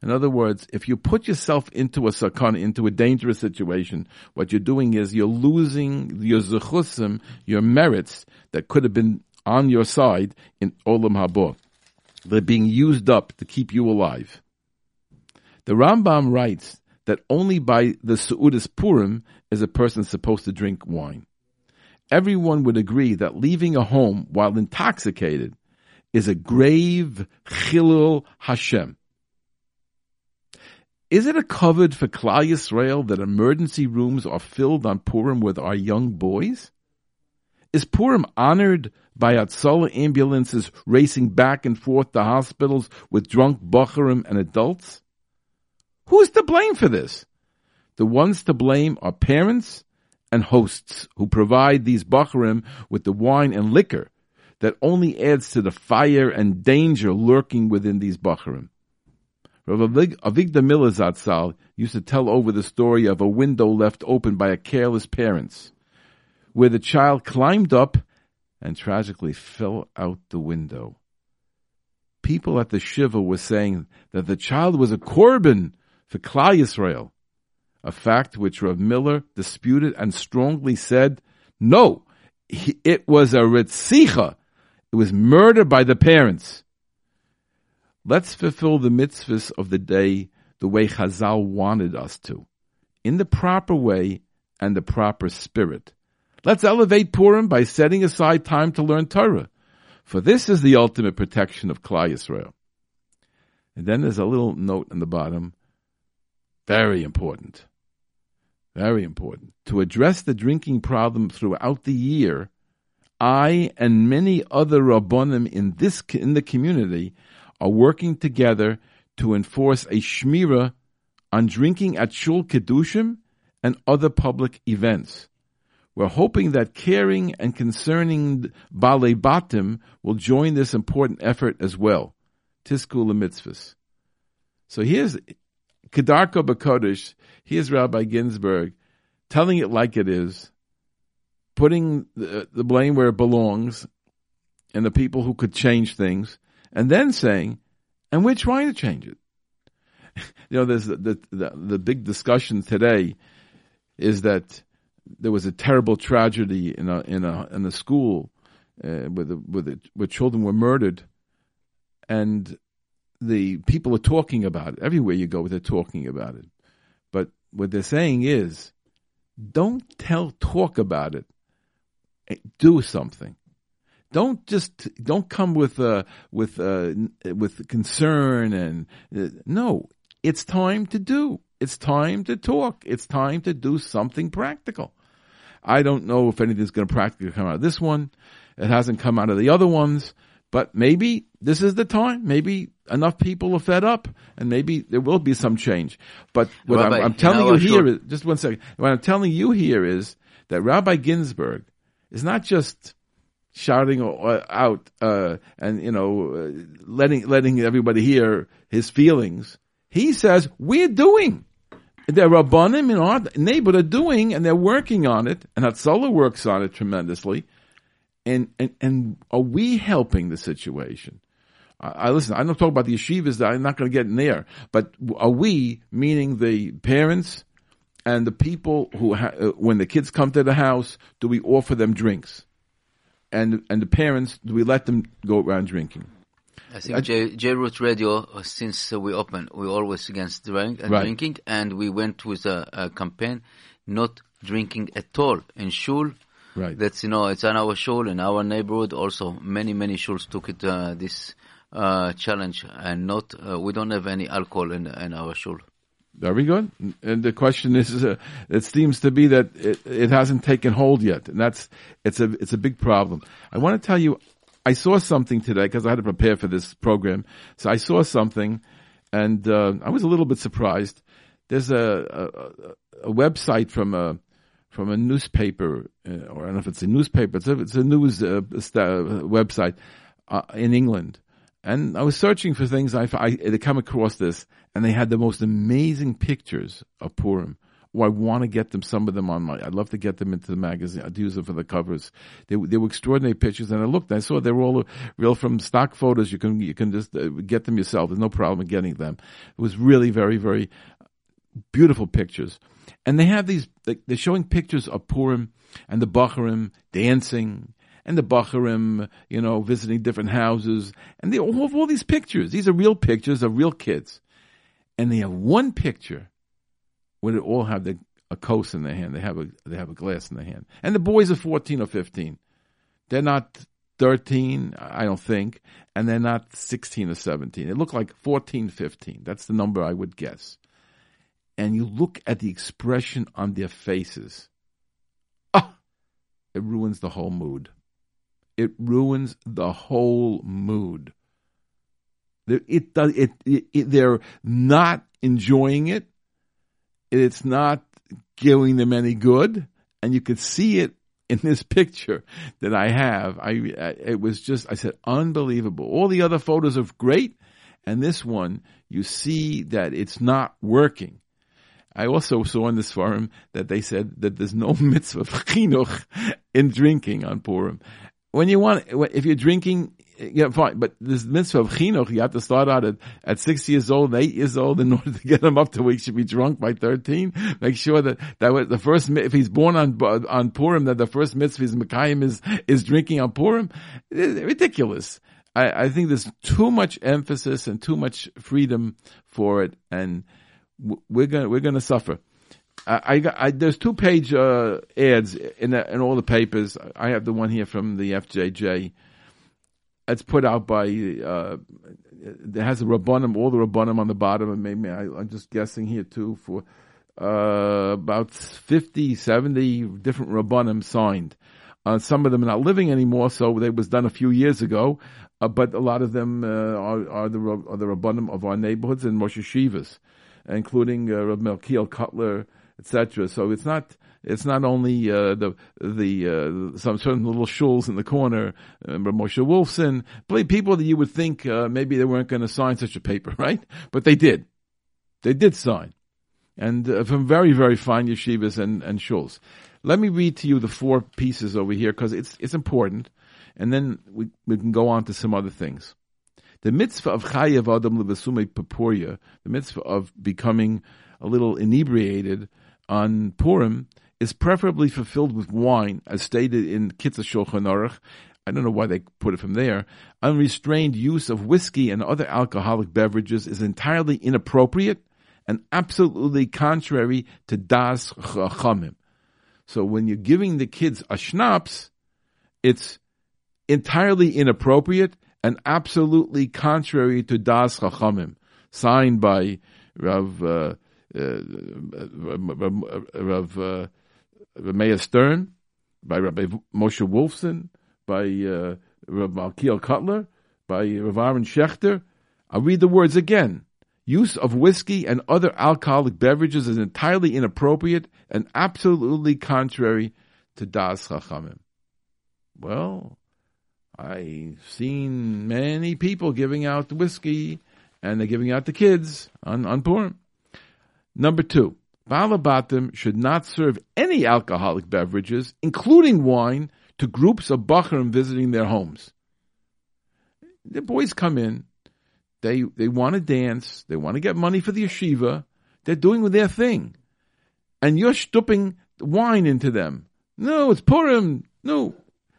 In other words, if you put yourself into a sakana, into a dangerous situation, what you're doing is you're losing your zechusim, your merits that could have been on your side in olam haba. They're being used up to keep you alive. The Rambam writes that only by the Su'udis Purim is a person supposed to drink wine. Everyone would agree that leaving a home while intoxicated is a grave chilul Hashem. Is it a kavod for Klal Yisrael that emergency rooms are filled on Purim with our young boys? Is Purim honored by Hatzalah ambulances racing back and forth to hospitals with drunk Bacharim and adults? Who's to blame for this? The ones to blame are parents and hosts who provide these Bacharim with the wine and liquor that only adds to the fire and danger lurking within these Bacharim. Rav Avigdor Miller Zatzal used to tell over the story of a window left open by a careless parents, where the child climbed up and tragically fell out the window. People at the Shiva were saying that the child was a korban for Klal Yisrael, a fact which Rav Miller disputed and strongly said, no, it was a ritzicha. It was murder by the parents. Let's fulfill the mitzvahs of the day the way Chazal wanted us to, in the proper way and the proper spirit. Let's elevate Purim by setting aside time to learn Torah, for this is the ultimate protection of Klal Yisrael. And then there's a little note on the bottom, very important, very important. To address the drinking problem throughout the year, I and many other rabbonim in this in the community are working together to enforce a shmira on drinking at shul kiddushim and other public events. We're hoping that caring and concerning Bale Batim will join this important effort as well. Tiskul mitzvahs. So here's Kedarko Bakodesh, here's Rabbi Ginsburg telling it like it is, putting the, the blame where it belongs, and the people who could change things, and then saying, and we're trying to change it. *laughs* you know, there's the, the, the, the big discussion today is that there was a terrible tragedy in a in a in a school uh, where children were murdered, and the people are talking about it everywhere you go. They're talking about it, but what they're saying is, don't tell talk about it. Do something. Don't just don't come with uh, with uh, with concern and uh, no. It's time to do. It's time to talk. It's time to do something practical. I don't know if anything's going to practically come out of this one. It hasn't come out of the other ones, but maybe this is the time. Maybe enough people are fed up, and maybe there will be some change. But what Rabbi, I'm, I'm, telling you, know, you here is just one second. What I'm telling you here is that Rabbi Ginsburg is not just shouting out uh, and you know uh, letting letting everybody hear his feelings. He says we're doing. The rabbanim in our neighborhood are doing, and they're working on it, and Hatzalah works on it tremendously. And and and are we helping the situation? I, I listen. I don't talk about the yeshivas. That I'm not going to get in there. But are we, meaning the parents and the people who, ha- uh, when the kids come to the house, do we offer them drinks? and and the parents do we let them go around drinking? I think J, J Root Radio, uh, since uh, we opened, we always against drink, uh, right. drinking, and we went with a, a, campaign, not drinking at all in shul. Right. That's you know it's on our shul in our neighborhood. Also, many many shuls took it uh, this uh, challenge, and not uh, we don't have any alcohol in in our shul. Very good. And the question is, uh, it seems to be that it, it hasn't taken hold yet, and that's it's a it's a big problem. I want to tell you, I saw something today because I had to prepare for this program. So I saw something, and uh, I was a little bit surprised. There's a a, a website from a from a newspaper, uh, or I don't know if it's a newspaper. It's a, it's a news uh, website uh, in England and I was searching for things. I, I, come across this, and they had the most amazing pictures of Purim, I want to get them some of them on my. I'd love to get them into the magazine. I'd use them for the covers. They, they were extraordinary pictures, and I looked. I saw they were all real from stock photos. You can you can just uh, get them yourself. There's no problem in getting them. It was really very very beautiful pictures, and they have these. They're showing pictures of Purim and the Bacharim dancing and the Bacharim, you know, visiting different houses, and they all have all these pictures. These are real pictures of real kids, and they have one picture they all have the, a kos in their hand. They have a they have a glass in their hand, and the boys are fourteen or fifteen. They're not thirteen, I don't think, and they're not sixteen or seventeen. They look like 14, 15. That's the number I would guess. And you look at the expression on their faces. Ah, it ruins the whole mood. It ruins the whole mood. It does. It, it, it, they're not enjoying it it's not doing them any good, and you could see it in this picture that I have. I it was just I said unbelievable. All the other photos are great, and this one you see that it's not working. I also saw in this forum that they said that there's no *laughs* mitzvah chinuch in drinking on Purim. When you want, if you're drinking yeah, fine. But this mitzvah of chinuch, you have to start out at, at six years old, eight years old, in *laughs* order to get him up to where he should be drunk by thirteen. Make sure that that was the first. If he's born on on Purim, that the first mitzvah is Mekayim is is drinking on Purim. It's ridiculous. I, I think there's too much emphasis and too much freedom for it, and we're gonna we're gonna suffer. I, I, I, there's two page uh, ads in the, in all the papers. I have the one here from the FJJ it's put out by uh, it has a rabbanim, all the rabbanim on the bottom, and maybe I, am just guessing here too for uh, about 50, 70 different rabbanim signed. Uh, some of them are not living anymore, so it was done a few years ago. Uh, but a lot of them uh, are, are, the are the rabbanim of our neighborhoods and Moshe Shivas, including uh, Rab Malkiel Kotler, etc. So it's not it's not only uh, the the uh, some certain little shuls in the corner, uh, Moshe Wolfson, people that you would think uh, maybe they weren't going to sign such a paper, *laughs* right? But they did. They did sign, and uh, from very very fine yeshivas and and shuls. Let me read to you the four pieces over here because it's it's important, and then we we can go on to some other things. The mitzvah of chayav adam livsumei b'puraya, the mitzvah of becoming a little inebriated on Purim is preferably fulfilled with wine, as stated in Kitzur Shulchan Aruch. I don't know why they put it from there. Unrestrained use of whiskey and other alcoholic beverages is entirely inappropriate and absolutely contrary to Das Chachamim. So when you're giving the kids a schnapps, it's entirely inappropriate and absolutely contrary to Das Chachamim, signed by Rav uh, uh, Rav uh, Meir Stern, by Rabbi Moshe Wolfson, by uh, Rabbi Malkiel Kotler, by Rav Aaron Schechter. I'll read the words again. Use of whiskey and other alcoholic beverages is entirely inappropriate and absolutely contrary to Das Chachamim. Well, I've seen many people giving out whiskey and they're giving out the kids on, on Purim. Number two, Balabatim should not serve any alcoholic beverages, including wine, to groups of Bacharim visiting their homes. The boys come in, they they want to dance, they want to get money for the yeshiva, they're doing their thing. And you're stooping wine into them. No, it's Purim. No.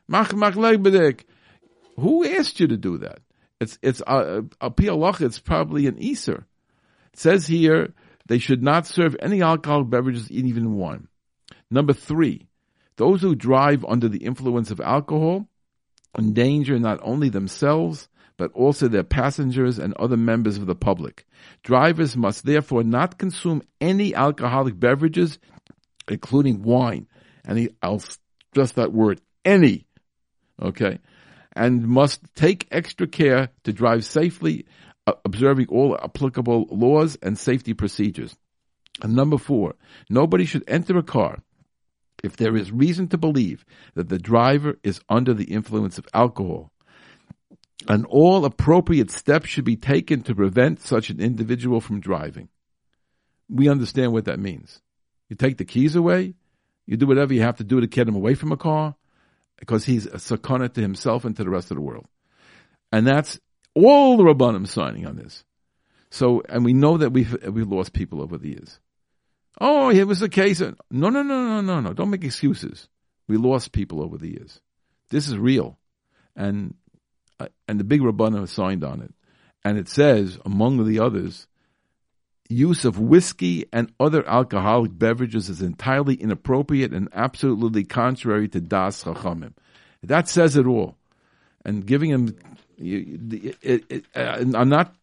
Mach mach Who asked you to do that? It's it's uh, a pialach, it's probably an Easter. It says here they should not serve any alcoholic beverages, even wine. Number three, those who drive under the influence of alcohol endanger not only themselves, but also their passengers and other members of the public. Drivers must therefore not consume any alcoholic beverages, including wine. And I'll stress that word, any. Okay? And must take extra care to drive safely Uh, observing all applicable laws and safety procedures. And number four, nobody should enter a car if there is reason to believe that the driver is under the influence of alcohol. And all appropriate steps should be taken to prevent such an individual from driving. We understand what that means. You take the keys away. You do whatever you have to do to get him away from a car because he's a sakana to himself and to the rest of the world. And that's all the Rabbanim signing on this. So, and we know that we've, we've lost people over the years. Oh, it was a case. No, no, no, no, no, no. Don't make excuses. We lost people over the years. This is real. And, uh, and the big Rabbanim signed on it. And it says, among the others, use of whiskey and other alcoholic beverages is entirely inappropriate and absolutely contrary to Das Chachamim. That says it all. And giving him, it, it, it, uh, I'm not,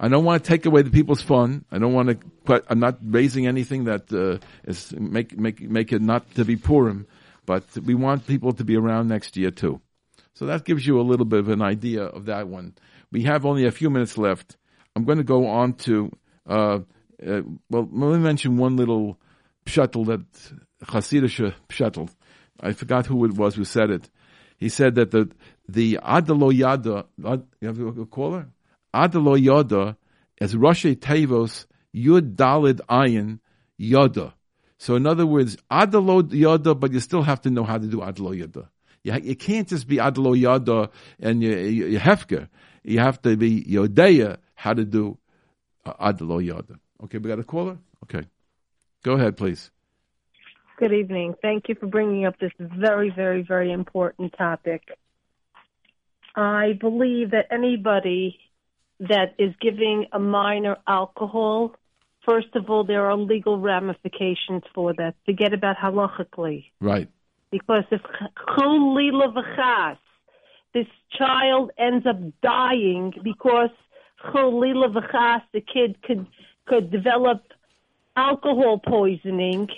I don't want to take away the people's fun. I don't want to, I'm not raising anything that uh, is make make make it not to be Purim, but we want people to be around next year too. So that gives you a little bit of an idea of that one. We have only a few minutes left. I'm going to go on to uh, uh, well, let me mention one little shuttle that Hasidic shuttle. I forgot who it was who said it. He said that the the Adalo Yada, you have a caller? Adalo Yada as Roshei Teivos Yud Dalid Ayin Yada. So in other words, Adalo Yada, but you still have to know how to do Adalo Yada. You, you can't just be Adalo Yada and you, you, you hefker. You have to be Yodeya how to do uh, Adalo Yada. Okay, we got a caller? Okay. Go ahead, please. Good evening. Thank you for bringing up this very, very, very important topic. I believe that anybody that is giving a minor alcohol, first of all, there are legal ramifications for that. Forget about halachically. Right. Because if this child ends up dying because the kid could could develop alcohol poisoning,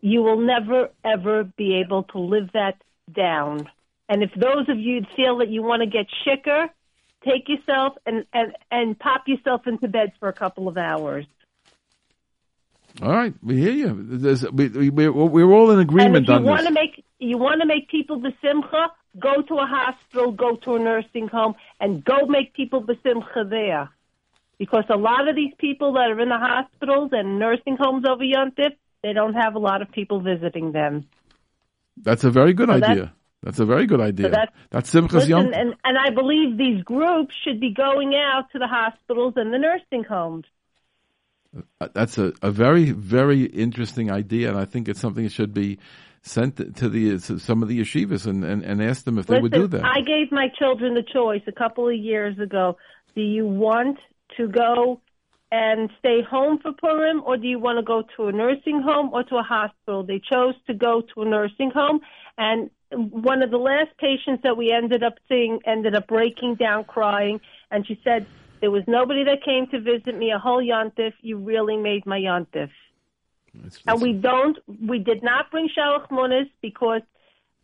you will never ever be able to live that down. And if those of you feel that you want to get sicker, take yourself and, and, and pop yourself into bed for a couple of hours. All right, we hear you. There's, we, we, we're, all in agreement and if you want To make, you want to make people besimcha, go to a hospital, go to a nursing home, and go make people besimcha there because a lot of these people that are in the hospitals and nursing homes over Yontif, they don't have a lot of people visiting them. That's a very good so idea. That's, a very good idea. So that's, that's Simchas Yom. And, and I believe these groups should be going out to the hospitals and the nursing homes. Uh, that's a, a very, very interesting idea, and I think it's something that should be sent to the to some of the yeshivas and, and, and ask them if Listen, they would do that. I gave my children the choice a couple of years ago. Do you want to go and stay home for Purim, or do you want to go to a nursing home or to a hospital? They chose to go to a nursing home, and one of the last patients that we ended up seeing ended up breaking down crying, and she said, "There was nobody that came to visit me a whole yontif. You really made my yontif." And we don't, we did not bring shalach munis because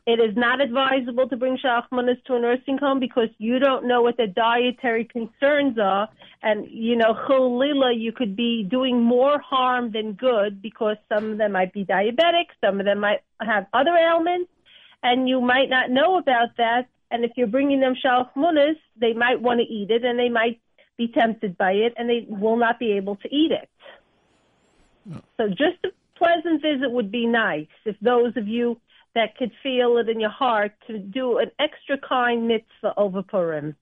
it is not advisable to bring shachmanis to a nursing home because you don't know what the dietary concerns are. And, you know, chulila, you could be doing more harm than good because some of them might be diabetic, some of them might have other ailments, and you might not know about that. And if you're bringing them shachmanis, they might want to eat it and they might be tempted by it and they will not be able to eat it. No. So just a pleasant visit would be nice if those of you that could feel it in your heart to do an extra kind mitzvah over Purim.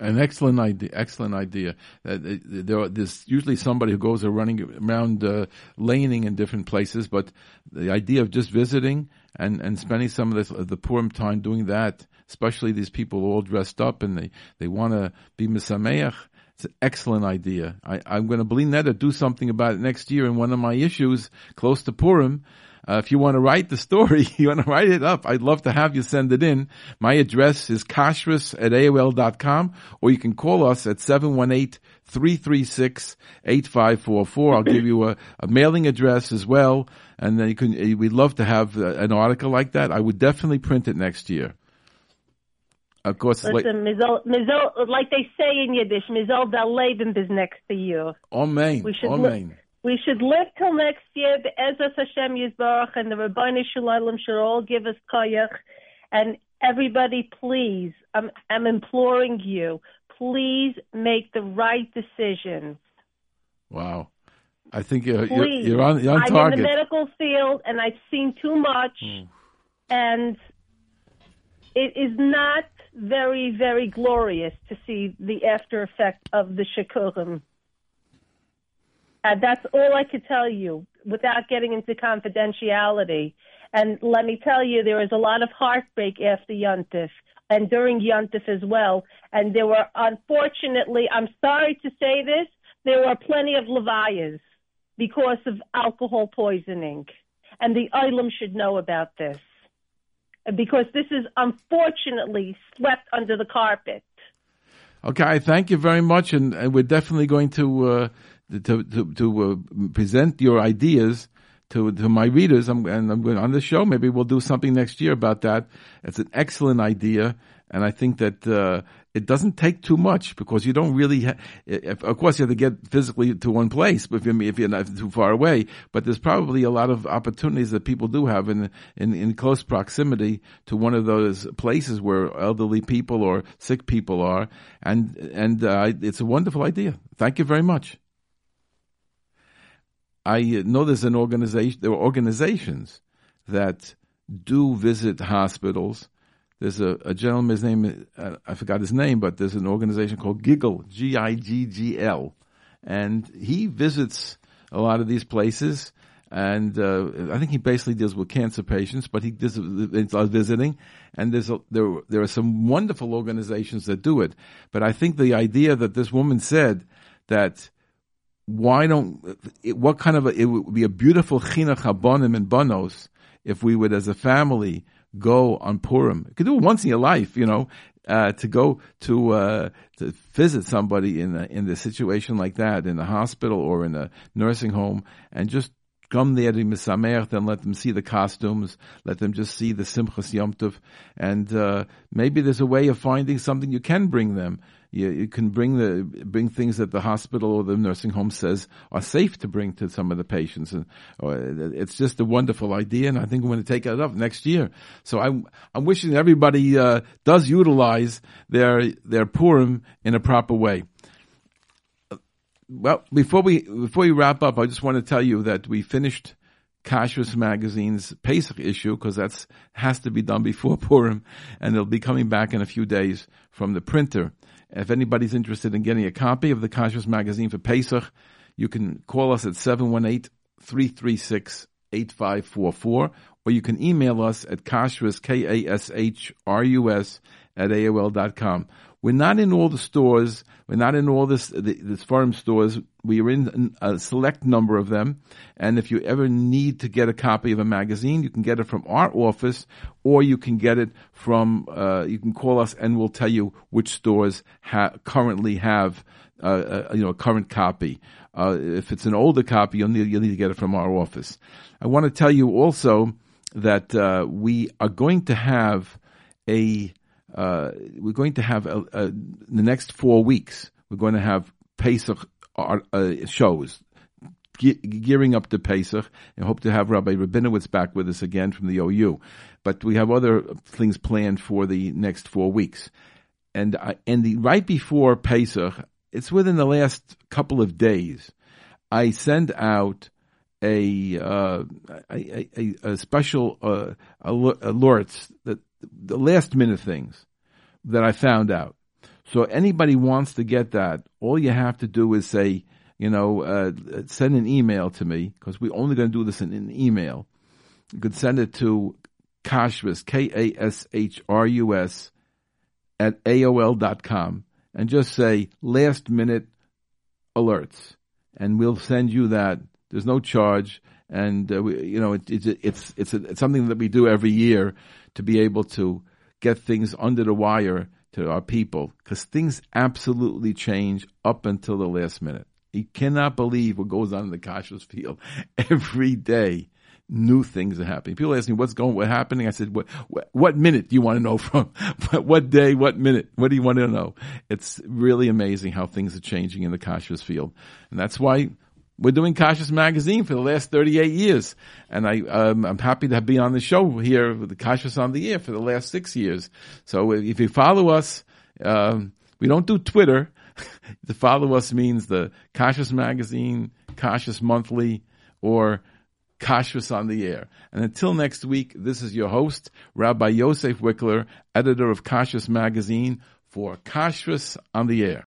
An excellent idea. Excellent idea. Uh, there, there's usually somebody who goes running around uh, laning in different places, but the idea of just visiting and, and spending some of this, uh, the Purim time doing that, especially these people all dressed up and they, they want to be misameach, it's an excellent idea. I, I'm going to believe that or do something about it next year. in one of my issues close to Purim uh, if you want to write the story, *laughs* you want to write it up, I'd love to have you send it in. My address is kashrus at AOL.com or you can call us at 718-336-8544. I'll give you a, a, mailing address as well. And then you can, eh, we'd love to have uh, an article like that. I would definitely print it next year. Of course, listen, like, mizol, mizol, like they say in Yiddish, mizol dal is next you. Amen. We should Amen. We should live till next year, Be'ezras Hashem Yisbarach, and the Rabbi Shalom should all give us koyach. And everybody, please, I'm, I'm imploring you, please make the right decision. Wow. I think you're, you're, you're, on, you're on I'm target. in the medical field, and I've seen too much, mm. and it is not very, very glorious to see the after effect of the shikurim. And that's all I could tell you without getting into confidentiality. And let me tell you, there was a lot of heartbreak after Yontif and during Yontif as well. And there were, unfortunately, I'm sorry to say this, there were plenty of levayas because of alcohol poisoning. And the Olam should know about this because this is unfortunately swept under the carpet. Okay, thank you very much, and, and we're definitely going to uh, to to, to uh, present your ideas to to my readers. I'm, and I'm going on the show. Maybe we'll do something next year about that. It's an excellent idea, and I think that uh, it doesn't take too much because you don't really. Ha- if, of course, you have to get physically to one place, but if you're, if you're not too far away. But there's probably a lot of opportunities that people do have in in, in close proximity to one of those places where elderly people or sick people are, and and uh, it's a wonderful idea. Thank you very much. I know there's an organization. There are organizations that do visit hospitals. There's a, a gentleman's name. Uh, I forgot his name, but there's an organization called Giggle, G I G G L, and he visits a lot of these places. And uh, I think he basically deals with cancer patients, but he does visiting. And there's a, there there are some wonderful organizations that do it. But I think the idea that this woman said that why don't it, what kind of a, it would be a beautiful chinuch habonim and banos if we would as a family go on Purim. You could do it once in your life, you know, uh, to go to uh, to visit somebody in a, in a situation like that in a hospital or in a nursing home and just come there to misameach, and let them see the costumes, let them just see the Simchas Yom Tov, and uh, maybe there's a way of finding something you can bring them you, you can bring the bring things that the hospital or the nursing home says are safe to bring to some of the patients, and it's just a wonderful idea. And I think we're going to take it up next year. So I'm I'm wishing everybody uh, does utilize their their Purim in a proper way. Well, before we before we wrap up, I just want to tell you that we finished Kashrus Magazine's Pesach issue because that's has to be done before *laughs* Purim, and it'll be coming back in a few days from the printer. If anybody's interested in getting a copy of the Kashrus magazine for Pesach, you can call us at 718-336-8544, or you can email us at kashrus, K-A-S-H-R-U-S, at AOL.com. We're not in all the stores. We're not in all this, the, forum stores. We are in a select number of them. And if you ever need to get a copy of a magazine, you can get it from our office or you can get it from, uh, you can call us and we'll tell you which stores ha- currently have, uh, uh, you know, a current copy. Uh, if it's an older copy, you'll need, you'll need to get it from our office. I want to tell you also that, uh, we are going to have a, uh, we're going to have a, a, the next four weeks. We're going to have Pesach uh, shows, ge- gearing up to Pesach, and hope to have Rabbi Rabinowitz back with us again from the OU. But we have other things planned for the next four weeks, and and the right before Pesach, it's within the last couple of days. I send out a uh, a, a, a, special uh, alerts that the last minute things that I found out. So anybody wants to get that, all you have to do is say, you know, uh, send an email to me because we're only going to do this in an email. You could send it to Kashrus, K-A-S-H-R-U-S at AOL.com and just say last minute alerts and we'll send you that. There's no charge. And, uh, we, you know, it, it's, it's, it's, it's something that we do every year to be able to get things under the wire to our people because things absolutely change up until the last minute. You cannot believe what goes on in the kashrus field *laughs* every day. New things are happening. People ask me what's going, what's happening. I said, what, what, what minute do you want to know *laughs* from? what day? What minute? What do you want to know? It's really amazing how things are changing in the kashrus field, and that's why we're doing Kashrus Magazine for the last 38 years. And I, um, I'm happy to be on the show here with the on the air for the last six years. So if you follow us, um, we don't do Twitter. *laughs* to follow us means the Kashrus Magazine Kashrus Monthly, or Kashrus on the Air. And until next week, this is your host, Rabbi Yosef Wikler, editor of Kashrus Magazine, for Kashrus on the Air.